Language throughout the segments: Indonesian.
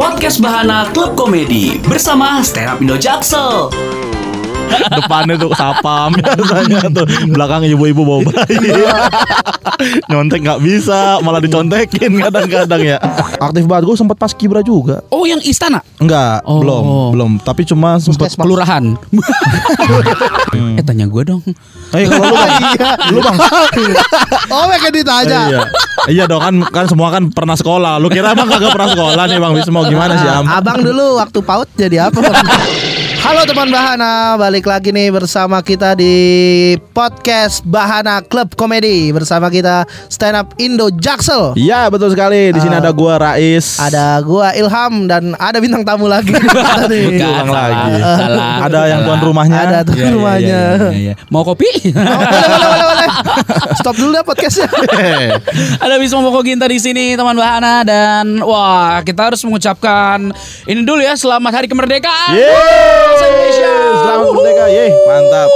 Podcast Bahana Klub Komedi bersama Stand Up Indo Jaksel. Depannya tuh sapam biasanya tuh. Belakang ibu-ibu bawa bayi. Nyontek nggak bisa malah dicontekin kadang-kadang ya. Aktif banget gue sempat pas kibra juga. Oh yang istana? Enggak Oh. belum belum. Tapi cuma sempat kelurahan. eh tanya gue dong. eh kalau lu bang. Lu bang. Oh, mereka ditanya. iya. Iya dong kan kan semua kan pernah sekolah. Lu kira emang kagak pernah sekolah nih bang bisa mau gimana sih am? Abang dulu waktu PAUD jadi apa? Halo teman Bahana, balik lagi nih bersama kita di podcast Bahana Club Komedi bersama kita Stand Up Indo Jaksel. Iya betul sekali di sini Ah. ada gua Rais Ada gua Ilham dan ada bintang tamu lagi. Bukan salah, lagi. salah. ada yang tuan rumahnya Ada tuh Iya, iya, rumahnya. iya, iya. Mau kopi? Oh, boleh, boleh, boleh, boleh. Stop dulu deh podcastnya. Ada Bisma Moko Ginta di sini teman Bahana dan wah kita harus mengucapkan ini dulu ya selamat hari kemerdekaan. Bangsa Indonesia. Selamat merdeka, ye. Mantap.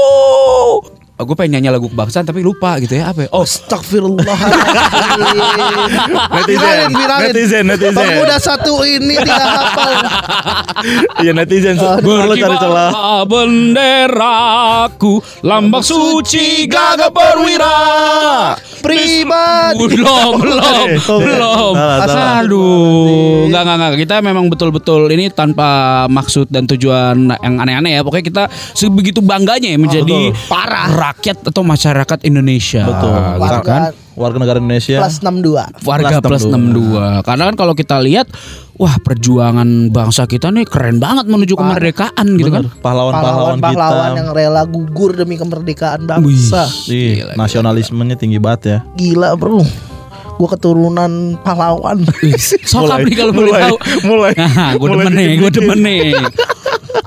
Oh, gue pengen nyanyi lagu kebangsaan tapi lupa gitu ya apa ya? Oh, Astagfirullahaladzim. Netizen, Viralin, netizen, netizen. Pemuda satu ini tidak hafal. Iya netizen selalu cari celah. Benderaku lambang suci gagah perwira. Pribadi. Belum, belum, belum. Aduh, enggak, enggak, enggak. Kita memang betul-betul ini tanpa maksud dan tujuan yang aneh-aneh ya. Pokoknya kita sebegitu bangganya ya menjadi parah rakyat atau masyarakat Indonesia. Betul. Gitu Warga kan? Warga negara Indonesia. plus 62. Warga plus Plus 62. Karena kan kalau kita lihat, wah perjuangan bangsa kita nih keren banget menuju kemerdekaan gitu kan. Pahlawan-pahlawan kita. Pahlawan-pahlawan yang rela gugur demi kemerdekaan bangsa. Ih, nasionalismenya tinggi banget ya. Gila bro. Gue keturunan pahlawan. Sokap nih kalau boleh mulai, tahu. mulai. Nah, gue demen nih, gue demen nih.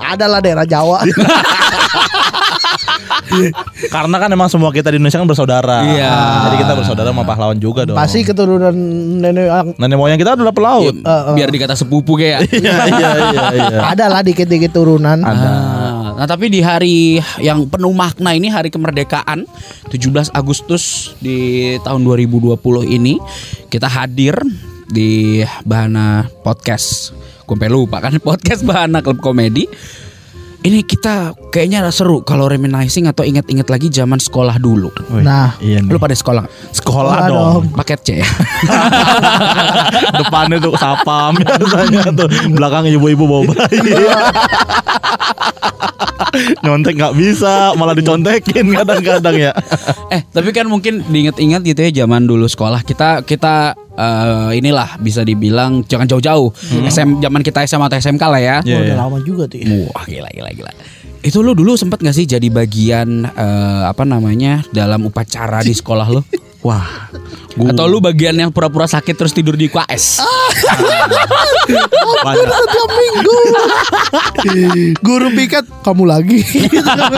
Adalah daerah Jawa. Karena kan emang semua kita di Indonesia kan bersaudara. Iya. Jadi kita bersaudara sama pahlawan juga dong. Pasti keturunan nenek Nenek moyang kita adalah pelaut. Ya, biar dikata sepupu kayak. Iya, iya, iya, iya. ada lah dikit-dikit turunan. Ah, Nah, tapi di hari yang penuh makna ini hari kemerdekaan 17 Agustus di tahun 2020 ini kita hadir di Bahana Podcast. Gue lupa kan podcast Bahana Klub Komedi. Ini kita kayaknya seru kalau reminiscing atau inget-inget lagi zaman sekolah dulu. Wih, Nah. iya nih. Lu pada sekolah sekolah Sekolah dong. dong. Paket C ya? Depannya tuh sapam biasanya tuh belakang ibu-ibu bawa bayi. Nyontek nggak bisa, malah dicontekin kadang-kadang ya. eh tapi kan mungkin diinget-inget gitu ya zaman dulu sekolah kita kita eh, inilah bisa dibilang jangan jauh-jauh SM zaman kita SMA atau SMK lah ya Iya, Oh, udah iya. lama juga tuh ya. wah gila gila gila itu lu dulu sempat gak sih jadi bagian eh, apa namanya dalam upacara di sekolah lu Wah, atau lu bagian yang pura-pura sakit terus tidur di UKS banyak. Setiap minggu Guru piket Kamu lagi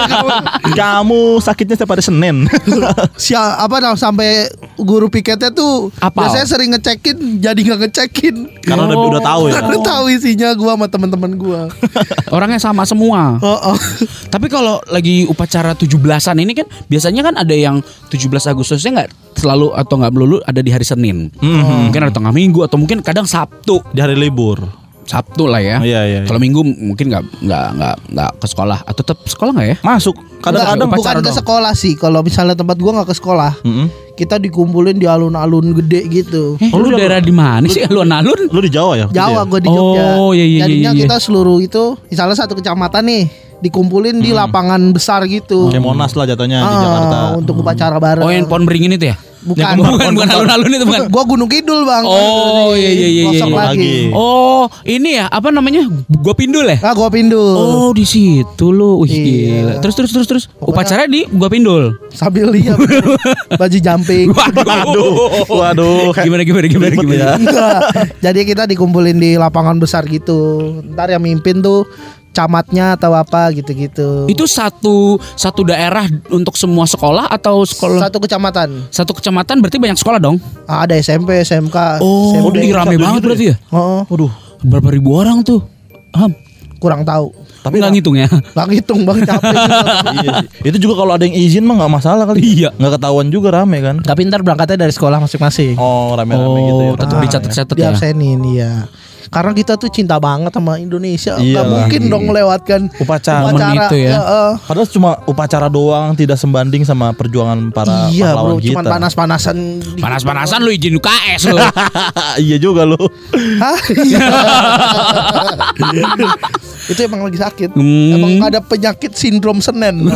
Kamu sakitnya setiap hari Senin. Sia, apa nah, sampai guru piketnya tuh Apal. biasanya sering ngecekin jadi nggak ngecekin Karena udah udah tahu ya. Karena tahu isinya gua sama teman-teman gua. orangnya sama semua Oh, oh. Tapi kalau lagi upacara 17-an ini kan biasanya kan ada yang 17 Agustusnya nggak selalu atau nggak melulu ada di hari Senin. Mungkin ada tengah minggu atau mungkin kadang Sabtu. Di hari libur. Sabtu lah ya. Iya, iya, iya. Kalau Minggu mungkin nggak nggak nggak nggak ke sekolah atau tetap sekolah nggak ya? Masuk. Kadang-kadang Enggak, bukan ke dong. sekolah sih. Kalau misalnya tempat gua nggak ke sekolah, Mm-mm. kita dikumpulin di alun-alun gede gitu. Eh, lu daerah di mana sih? Lu alun? Lu di Jawa ya? Jawa gue di Jogja. Oh, iya, iya, Jadinya iya, iya. kita seluruh itu, misalnya satu kecamatan nih, dikumpulin di lapangan besar gitu. ya? Kayak Monas lah jatuhnya di Ah, Jakarta. Untuk upacara bareng. Oh, yang pohon beringin itu ya? Bukan. Yang bukan, bukan alun-alun itu bukan. Gua Gunung Kidul bang. Oh, iya, iya, iya, Gosok iya. lagi. Lagi. Oh, ini ya apa namanya? Gua pindul ya? Ah, gua pindul. Oh di situ lu, wih Iya. gila. Terus terus terus terus. Pokoknya- Upacara di gua pindul. Sambil lihat baju jumping. Waduh, waduh. Gimana gimana gimana gimana? ya. Enggak. Jadi kita dikumpulin di lapangan besar gitu. Ntar yang mimpin tuh camatnya atau apa gitu-gitu. Itu satu satu daerah untuk semua sekolah atau sekolah satu kecamatan. satu kecamatan berarti banyak sekolah dong? Ah, Ada SMP, SMK. Oh, SMP. ini rame banget gitu berarti ya? Oh, Waduh. Berapa ribu orang tuh? Ham, kurang tahu. tapi nggak ngitung ya? Bang hitung bang capek. iya sih. Itu juga kalau ada yang izin mah nggak masalah kali. Iya. Nggak ketahuan juga rame kan. Tapi ntar berangkatnya dari sekolah masing-masing. Oh rame-rame gitu ya. Oh, tetap dicatat-catat Di ya. absenin iya. Karena kita tuh cinta banget sama Indonesia. Gak Iyalah. mungkin dong melewatkan Upacara. Momen itu ya. Heeh. Padahal cuma upacara doang tidak sebanding sama perjuangan para iya pahlawan bro, kita. cuman panas-panasan. di- Panas-panasan lu izin UKS lu. iya juga lu. Hah? Iya. itu emang lagi sakit. Hmm. Emang ada penyakit sindrom Senen.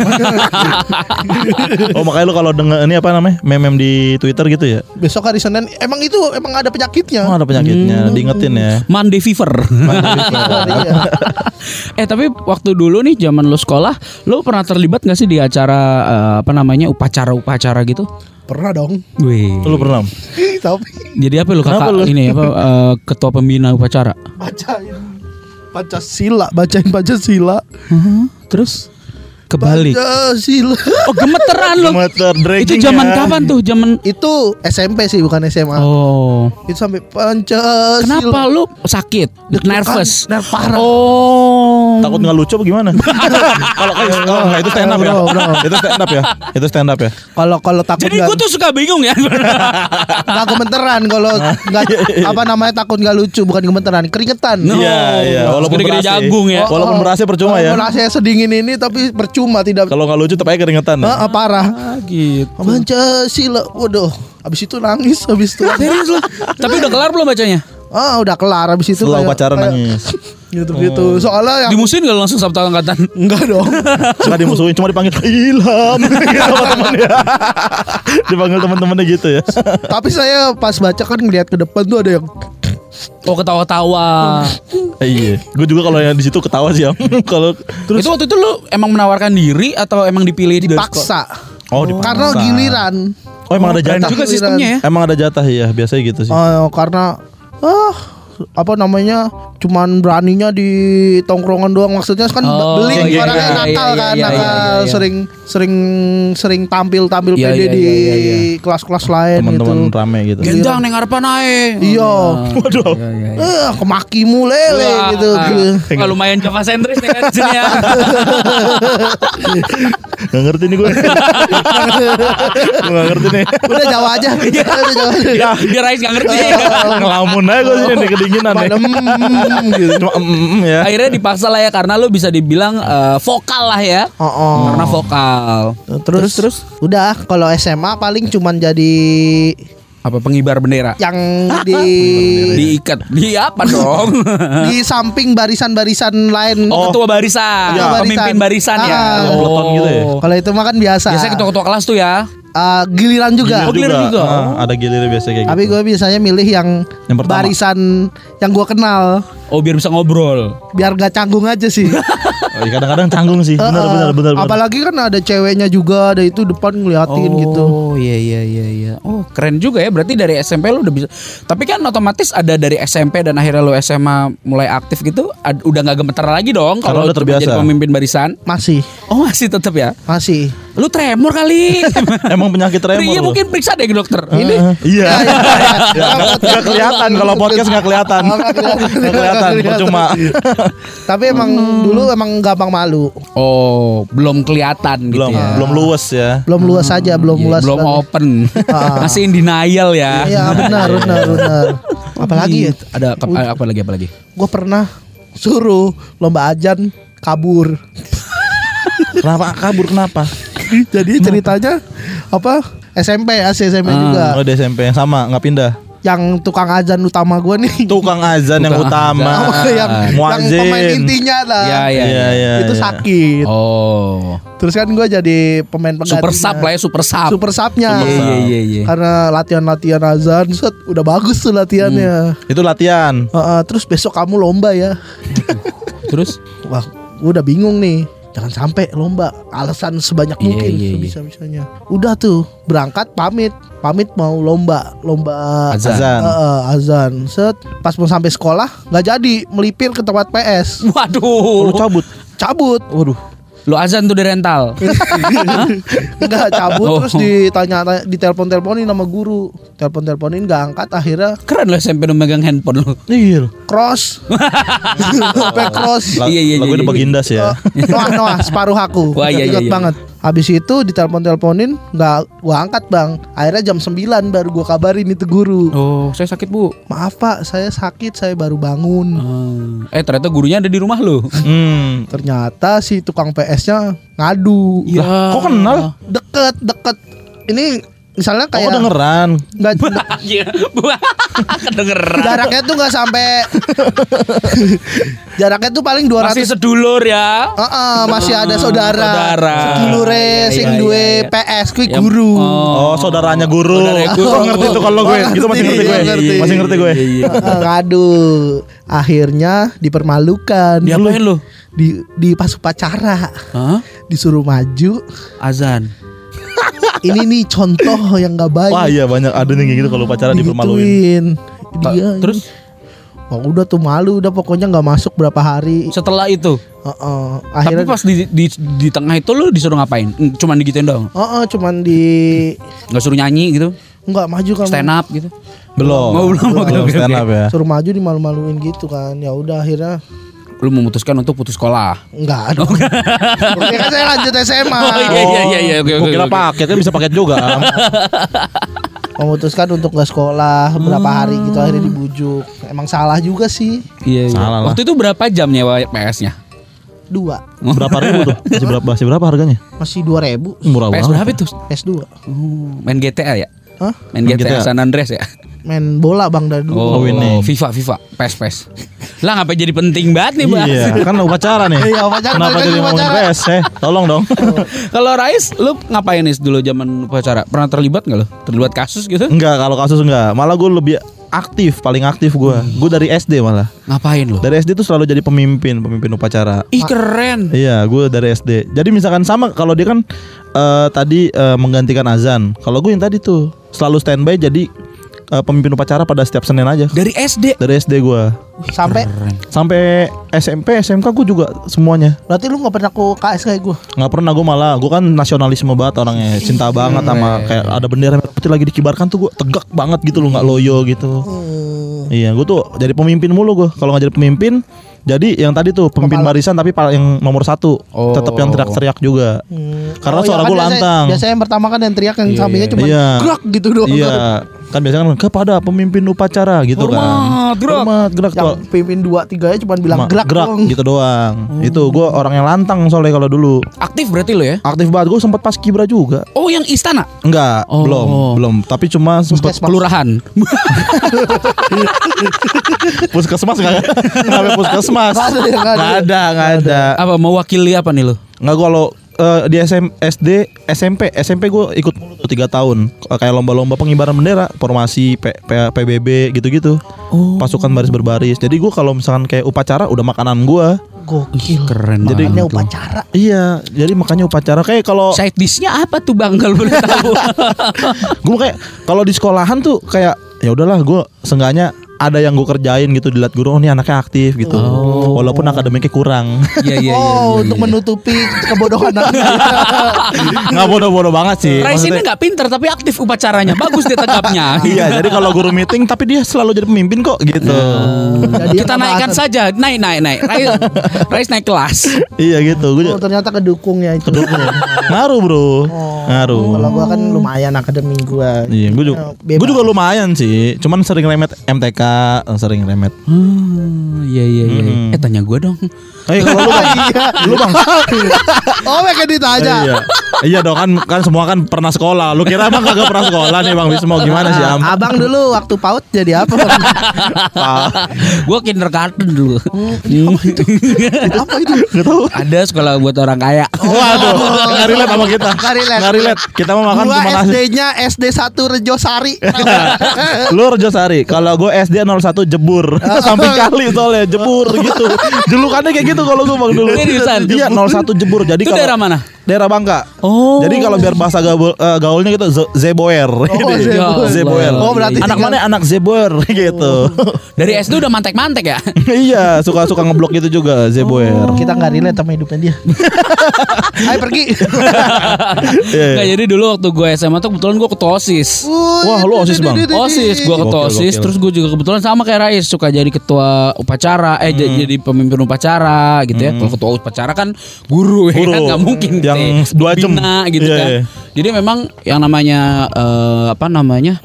Oh makanya lu kalau denger ini apa namanya meme di Twitter gitu ya? Besok hari Senin emang itu emang ada penyakitnya. Oh ada penyakitnya, diingetin ya. Monday fever. Iya. eh tapi waktu dulu nih zaman lu sekolah, lu pernah terlibat gak sih di acara eh, apa namanya upacara-upacara gitu? Pernah dong. Wih. Lu pernah? Tapi Jadi apa lu kakak lu? ini apa eh, ketua pembina upacara? bacain Pancasila, bacain Pancasila. Terus kebalik. Pancasila. Oh gemeteran lu. Gemeter Itu zaman ya. kapan tuh? Zaman Itu SMP sih bukan SMA. Oh. Itu sampai Pancasila. Kenapa lu sakit? Deg-degan, Nervous. nerv parah. Oh. Takut nggak lucu apa gimana? Kalau kayak oh, enggak, itu stand up ya. Itu stand up ya. Itu stand up ya. Kalau kalau takut Jadi gue tuh suka bingung ya. nggak gemeteran kalau nggak apa namanya takut nggak lucu bukan gemeteran keringetan. No. Iya, iya. Walaupun Gede-gede berhasil. jagung ya. Walaupun berhasil percuma ya. Walaupun saya sedingin ini tapi percuma tidak Kalau nggak lucu tapi keringetan. ya. Ah, ah, parah. Ah, gitu. Pancasila. Waduh, habis itu nangis habis itu. Serius? Tapi udah kelar belum bacanya? Ah, udah kelar habis itu Setelah kayak- upacara kayak nangis. Gitu-gitu. Soalnya yang Dimusuhin gak langsung Sabtu angkatan? enggak dong. Suka dimusuhin cuma dipanggil Ilham gitu sama temannya. dipanggil teman-temannya gitu ya. tapi saya pas baca kan ngeliat ke depan tuh ada yang Oh ketawa-tawa. Eh, iya. Gue juga kalau yang di situ ketawa sih. Kalau Itu waktu itu lu emang menawarkan diri atau emang dipilih dipaksa. Oh, dipaksa. Karena giliran. Oh, emang ada jatah. juga sistemnya ya. Emang ada jatah ya, biasanya gitu sih. Oh, karena ah apa namanya cuman beraninya di tongkrongan doang maksudnya kan Oh, beling iya, orangnya iya, nakal iya, kan iya, iya, nakal iya, iya. sering sering sering tampil tampil Iya, pede iya, di iya, iya, iya. kelas-kelas lain Teman-teman gitu rame gitu. Gendang neng ngarepan ae. iya Waduh. eh kemakimu lele Wah, gitu, gitu. Wah, lumayan Java sentris nih kan di sini ya. Gak ngerti nih gue. gak ngerti nih. udah Jawa aja Iya. udah Jawa aja Ya, dia Rais gak ngerti. Ngelamun aja gue sini nih kedinginan nih. Mm, gitu. Cuma mm, mm, ya. Akhirnya dipaksa lah ya karena lu bisa dibilang eh, vokal lah ya. Oh, oh. Karena vokal. terus terus udah kalau SMA paling cuman jadi Apa pengibar bendera? yang di Diikat. Di apa dong? di samping barisan-barisan lain. Oh, ketua barisan, Ketua barisan. pemimpin barisan ya. Ah. Peloton gitu ya? Kalau itu mah kan biasa. Biasanya ketua-ketua kelas tuh ya. Ah, giliran juga. Oh, giliran juga. Ah, ada giliran biasa kayak Tapi gitu. gue biasanya milih yang, Yang pertama. barisan yang gue kenal, Oh, biar bisa ngobrol. biar gak canggung aja sih. Oh, iya, Kadang-kadang canggung sih. Benar, Heeh. benar, benar, benar. Apalagi kan ada ceweknya juga, ada itu depan ngeliatin gitu. Oh iya iya iya iya. Oh keren juga ya. Berarti dari SMP lu udah bisa. Tapi kan otomatis ada dari SMP dan akhirnya lu SMA mulai aktif gitu. ad- udah nggak gemeter lagi dong Karena kalau udah terbiasa. jadi pemimpin barisan. Masih, Oh masih tetap ya. masih. Lu tremor kali. Emang penyakit tremor Iya mungkin periksa deh ke dokter. Ini Iya. Ya, nggak- nggak kelihatan kalau podcast nggak kelihatan. Oh, nggak kelihatan. Cuma Tapi emang dulu emang gampang malu. Oh belum kelihatan belum gitu ya. belum luas ya. Belum luas aja, belum Iya, luas. belum banget. open. Ah. Masih in denial ya. Iya benar, benar, benar. Apalagi ya? Ada apa, apa lagi apa lagi? Gue pernah suruh lomba ajan kabur. Kenapa kabur kenapa? Jadi ceritanya apa? SMP ya, SMP Ah. juga. Oh di SMP yang sama nggak pindah. Yang tukang azan utama gue nih. Tukang azan yang utama. azan. yang, yang pemain intinya lah. Iya iya. Iya iya. itu iya. sakit. Oh. Terus kan gue jadi pemain penggantinya. Super sub lah ya super sub. Super subnya. Iya iya iya iya. Karena latihan-latihan azan, set, udah bagus tuh latihannya. Hmm. Itu latihan. Heeh, terus besok kamu lomba ya. Terus Wah, gue udah bingung nih. Jangan sampai lomba. Alasan sebanyak Iya, mungkin iya, iya. sebisa-bisanya. Udah tuh, berangkat pamit. Pamit mau lomba, lomba Azan. Azan. Heeh, azan. Set, pas mau sampai sekolah nggak jadi melipir ke tempat PS. Waduh. cabut. Cabut. Waduh. Lu azan tuh di rental. Enggak cabut Oh. terus ditanya ditelepon-teleponin sama guru. Telepon-teleponin nggak angkat akhirnya Keren lu SMP lu megang handphone lu. Iya. cross. Sampai cross. La- Iya, iya, Lagu iya, itu iya. Bagindas ya. Noah Noah separuh aku. Wah, iya, iya, Ingat iya. banget. Habis itu ditelepon-teleponin nggak gua angkat bang Akhirnya jam 9 baru gua kabarin itu guru Oh, saya sakit bu. Maaf pak saya sakit saya baru bangun Eh ternyata gurunya ada di rumah lo. Hmm. Ternyata si tukang PS-nya ngadu Kok kenal? Deket deket Ini misalnya Oh kayak dengeran. nggak Iya, kedengeran. Jaraknya tuh nggak sampai Jaraknya tuh paling 200 Masih sedulur ya. Heeh, masih ada saudara. Saudara. Sedulure Iya, sing iya, duwe iya, iya. PS kuwi Ya, guru. Oh, saudaranya guru. Saudaranya guru. Oh, ngerti tuh kalau gue. Oh, Gitu masih ngerti gue. ngerti. Masih ngerti gue. Heeh, Aduh, akhirnya dipermalukan. Diapain lu? Di di pas upacara Hah? disuruh maju. Azan. Ini nih contoh yang gak baik. Wah iya banyak ada nih kayak gitu kalau pacaran dipermaluin. Dia Terus Wah, udah tuh malu udah pokoknya nggak masuk berapa hari. setelah itu, Heeh, tapi akhirnya pas di, di di tengah itu lu disuruh ngapain? Mm, Cuman digituin doang. Heeh, cuman di Nggak suruh nyanyi gitu, nggak maju kan stand up gitu. Belum. Oh, belum. Oke, Belum oke, stand up ya. suruh maju dimalu-maluin gitu kan ya udah akhirnya Lu memutuskan untuk putus sekolah. enggak dong Oke kan saya lanjut SMA Oh, iya, iya, iya, iya, oke, oke, kira paketnya bisa paket juga. Memutuskan untuk nggak sekolah berapa hari gitu akhirnya dibujuk emang salah juga sih Iya, iya. Salah lah. Waktu itu berapa jam nyewa PS-nya? dua Berapa ribu tuh? Masih berapa? Masih berapa harganya? masih dua ribu Murah PS banget. berapa itu? PS 2 Oh, main GTA ya? Hah? Main Main GTA, GTA. San Andreas ya? Main bola bang dari dulu Oh, winning. FIFA, FIFA, PES, PES. Lah ngapain jadi penting banget nih, Bang? Iya, kan upacara nih. Iya, upacara, Kenapa jadi ngomongin upacara. PS? Eh, tolong dong. Kalau Rais, lu ngapain nih dulu zaman upacara? Pernah terlibat nggak lu? Terlibat kasus gitu? enggak, kalau kasus enggak. Malah gue lebih aktif, paling aktif gue. Gue dari SD malah. Ngapain lu? Dari SD tuh selalu jadi pemimpin, pemimpin upacara. Ih keren. Iya, gue dari SD. Jadi misalkan sama kalau dia kan eh, tadi eh, menggantikan azan. Kalau gue yang tadi tuh selalu standby jadi eh, pemimpin upacara pada setiap Senin aja. Dari SD. Dari SD gue sampai Keren. sampai SMP, SMK gue juga semuanya. berarti lu nggak pernah ke KS kayak gue nggak pernah gue malah gue kan nasionalisme banget orangnya. Cinta banget sama kayak ada bendera merah putih lagi dikibarkan tuh gue tegak banget gitu loh nggak loyo gitu. Iya gue tuh jadi pemimpin mulu gue kalau nggak jadi pemimpin jadi yang tadi tuh pemimpin barisan tapi paling yang nomor satu. Oh. tetap yang teriak-teriak juga. Karena Oh, iya, suara kan gue biasanya- lantang. biasanya yang pertama kan yang teriak yang sampingnya cuma Iya. gerak gitu doang. Iya kan biasanya kan kepada pemimpin upacara gitu kan Hormat, gerak. hormat gerak yang tuh pimpin dua tiga nya cuma bilang Ma- gerak, doang. gitu doang itu gue orang yang lantang soalnya kalau dulu Aktif berarti lu ya? aktif banget gue sempat pas kibra juga Oh yang istana? Enggak, Oh. belum, belum. Tapi cuma sempat Puskesmas. Kelurahan. puskesmas enggak? Enggak ada puskesmas. Nggak ada ya, nggak ada. Apa mewakili apa nih lu? Enggak kalau eh, di SM, SD, SMP, SMP gue ikut tiga tahun Eh, kayak lomba-lomba pengibaran bendera, formasi P- P- PBB gitu-gitu, Oh. pasukan baris berbaris. Jadi gue kalau misalkan kayak upacara udah makanan gue. Gokil. Keren Jadi- lu. upacara. Iya, jadi makanya upacara kayak kalau Side dishnya apa tuh bang kalau boleh tahu? gue kayak kalau di sekolahan tuh kayak ya udahlah gue seenggaknya ada yang gue kerjain gitu dilihat guru oh ini anaknya aktif gitu walaupun akademiknya kurang Iya iya iya. oh, iya, untuk iya. menutupi kebodohan Anda. nggak bodoh-bodoh banget sih Rais ini Maksudnya- nggak pinter tapi aktif upacaranya. Bagus dia tegapnya. iya jadi kalau guru meeting tapi dia selalu jadi pemimpin kok gitu Jadi Kita naikkan saja, naik naik naik. Rais, Rais naik kelas. iya gitu gue Oh, ternyata kedukungnya itu. ngaruh bro ngaruh Kalau gua kan lumayan akademi gua. Iya, gue juga, gue juga lumayan sih. Cuman sering remet MTK, sering remet. Hmm, iya iya iya. Hmm. Eh tanya gue dong. Eh kalau lu bang, lu bang, Oh, mereka ditanya. iya, iya dong kan, kan semua kan pernah sekolah. Lu kira emang kagak pernah sekolah nih bang Bismo gimana sih am? Abang dulu waktu PAUD jadi apa? Bang? gue kindergarten dulu. apa itu? Gak tau. Ada sekolah buat orang kaya. Waduh, nggak relate sama kita. Nggak relate. Nggak relate. Kita mau makan Gua cuma nasi. SD-nya SD 1 Rejosari. Lu Rejosari, kalau gue SD 01 jebur. Samping kali soalnya jebur gitu. Julukannya kayak gitu kalau gue bang dulu? Iya 01 jebur. Jadi kalau daerah mana? Daerah Bangka Oh. Jadi kalau biar bahasa gaul, eh, gaulnya gitu Z- Zeboer gitu. Zeboer. Zeboer Oh, berarti Anak mana anak Zeboer gitu Dari SD udah mantek-mantek ya? Iya suka-suka ngeblok gitu juga Zeboer Kita nggak relate sama hidupnya dia. Ayo pergi. Iya. Nggak, jadi dulu waktu gue SMA tuh kebetulan gue ketua OSIS. Wah, lu OSIS, Bang? OSIS, gue ketua Gokil, OSIS, gokil. terus gue juga kebetulan sama kayak Rais suka jadi ketua upacara, eh j- jadi pemimpin upacara gitu ya. Kalau ketua upacara kan guru, ya kan nggak mungkin Ya Yang dua jam. Bina gitu Iya, kan. iya. Jadi memang yang namanya eh, apa namanya?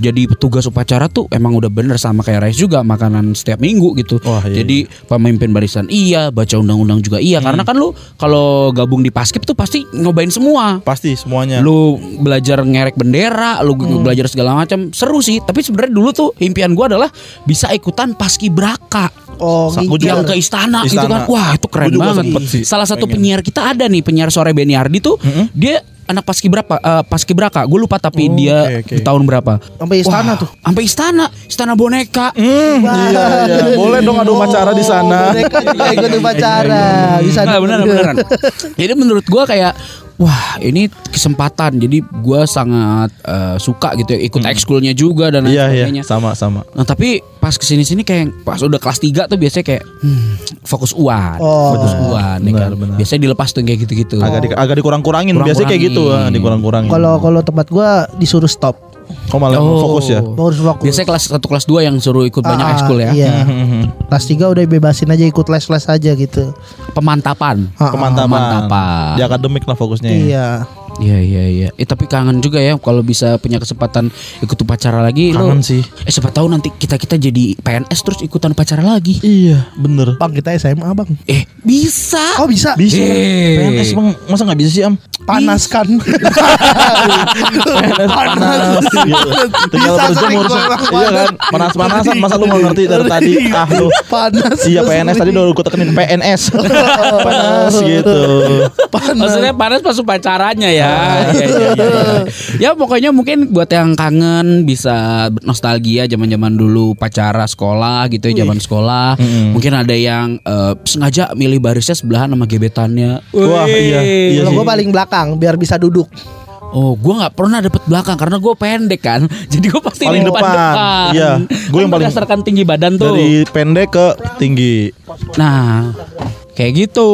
Jadi petugas upacara tuh emang udah bener sama kayak Rais juga makanan setiap minggu gitu. Wah, iya, Jadi pemimpin barisan iya, baca undang-undang juga iya. Karena kan lu kalau gabung di paskib tuh pasti nyobain semua. Pasti semuanya. Lu belajar ngerek bendera, lu belajar segala macam. Seru sih, tapi sebenarnya dulu tuh impian gua adalah bisa ikutan paskibraka. Oh, gitu. yang ke istana, gitu Istana. kan. Wah, itu keren banget. sempet sih, Salah satu pengen. penyiar kita ada nih, penyiar sore Beniardi tuh. Dia anak paskibraka eh, paskibraka. Gue lupa tapi Oh, dia oke, oke. di tahun berapa. Sampai istana Wah, tuh. Sampai istana, istana boneka. Hmm, iya, iya. Boleh dong ada upacara di sana. Mereka juga ikut upacara di sana. Nah, beneran beneran. Jadi menurut gua kayak wah ini kesempatan. Jadi gua sangat eh, suka gitu ya ikut ekskulnya juga dan lain Iya, iya. sebagainya. Sama, sama. Nah tapi pas ke sini sini kayak pas udah kelas 3 tuh biasanya kayak hmm, fokus uan, Oh. fokus uan, ya Benar, kan? benar. Biasanya dilepas tuh kayak gitu-gitu. Agak di, agak dikurang-kurangin. Biasanya kayak gitu, ah, Kurang-kurangin. dikurang-kurangin. Kalau kalau tempat gua disuruh stop. Kok malah fokus ya? Harus fokus. Biasanya kelas 1 kelas 2 yang suruh ikut banyak Ah, ekskul ya. Iya. Kelas 3 udah bebasin aja ikut les-les aja gitu. Pemantapan. Ah, Pemantapan. Pemantapan. Di akademik lah fokusnya. ya. Iya. Iya iya iya. Eh tapi kangen juga ya kalau bisa punya kesempatan ikut upacara lagi lo. Kangen sih. Eh siapa tahu nanti kita-kita jadi PNS terus ikutan upacara lagi. Iya, bener. Bang kita SMA bang. Eh bisa. Oh bisa. Bisa. Eh. PNS bang, masa nggak bisa sih am? Panas kan. Panas. Tinggal gua emang Iya kan, panas-panasan. Masa lu nggak ngerti dari tadi? Ah lu. Panas. Iya PNS tadi udah gue tekenin PNS. panas gitu. Maksudnya panas pas upacaranya ya. Iya, iya, iya. Ya pokoknya mungkin buat yang kangen bisa nostalgia zaman-zaman dulu upacara sekolah gitu ya zaman sekolah. Mungkin ada yang eh, sengaja milih barisnya sebelahan sama gebetannya. Wah, iya, iya Kalau gue paling belakang biar bisa duduk. Oh, gue nggak pernah dapet belakang karena gue pendek kan. Jadi gue pasti Paling di depan depan. depan. Iya, gua yang Kan paling- berdasarkan tinggi badan tuh. Dari pendek ke tinggi. Nah, kayak gitu.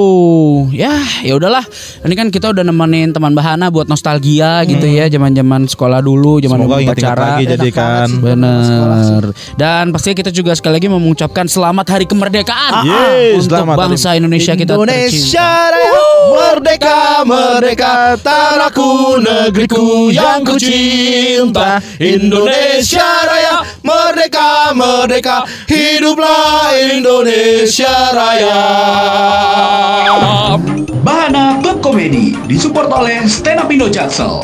Ya, ya udahlah. Ini kan kita udah nemenin teman Bahana buat nostalgia gitu ya, zaman-zaman sekolah dulu, zaman upacara. lagi jadi kan. Bener. Dan pastinya kita juga sekali lagi mengucapkan selamat hari kemerdekaan Yeay, untuk selamat hari- bangsa Indonesia kita Indonesia tercinta. Raya merdeka merdeka tanahku negeriku yang ku cinta Indonesia Raya merdeka merdeka hiduplah Indonesia Raya Bahana Club Komedi disupport oleh Stand Up Indo Jaksel.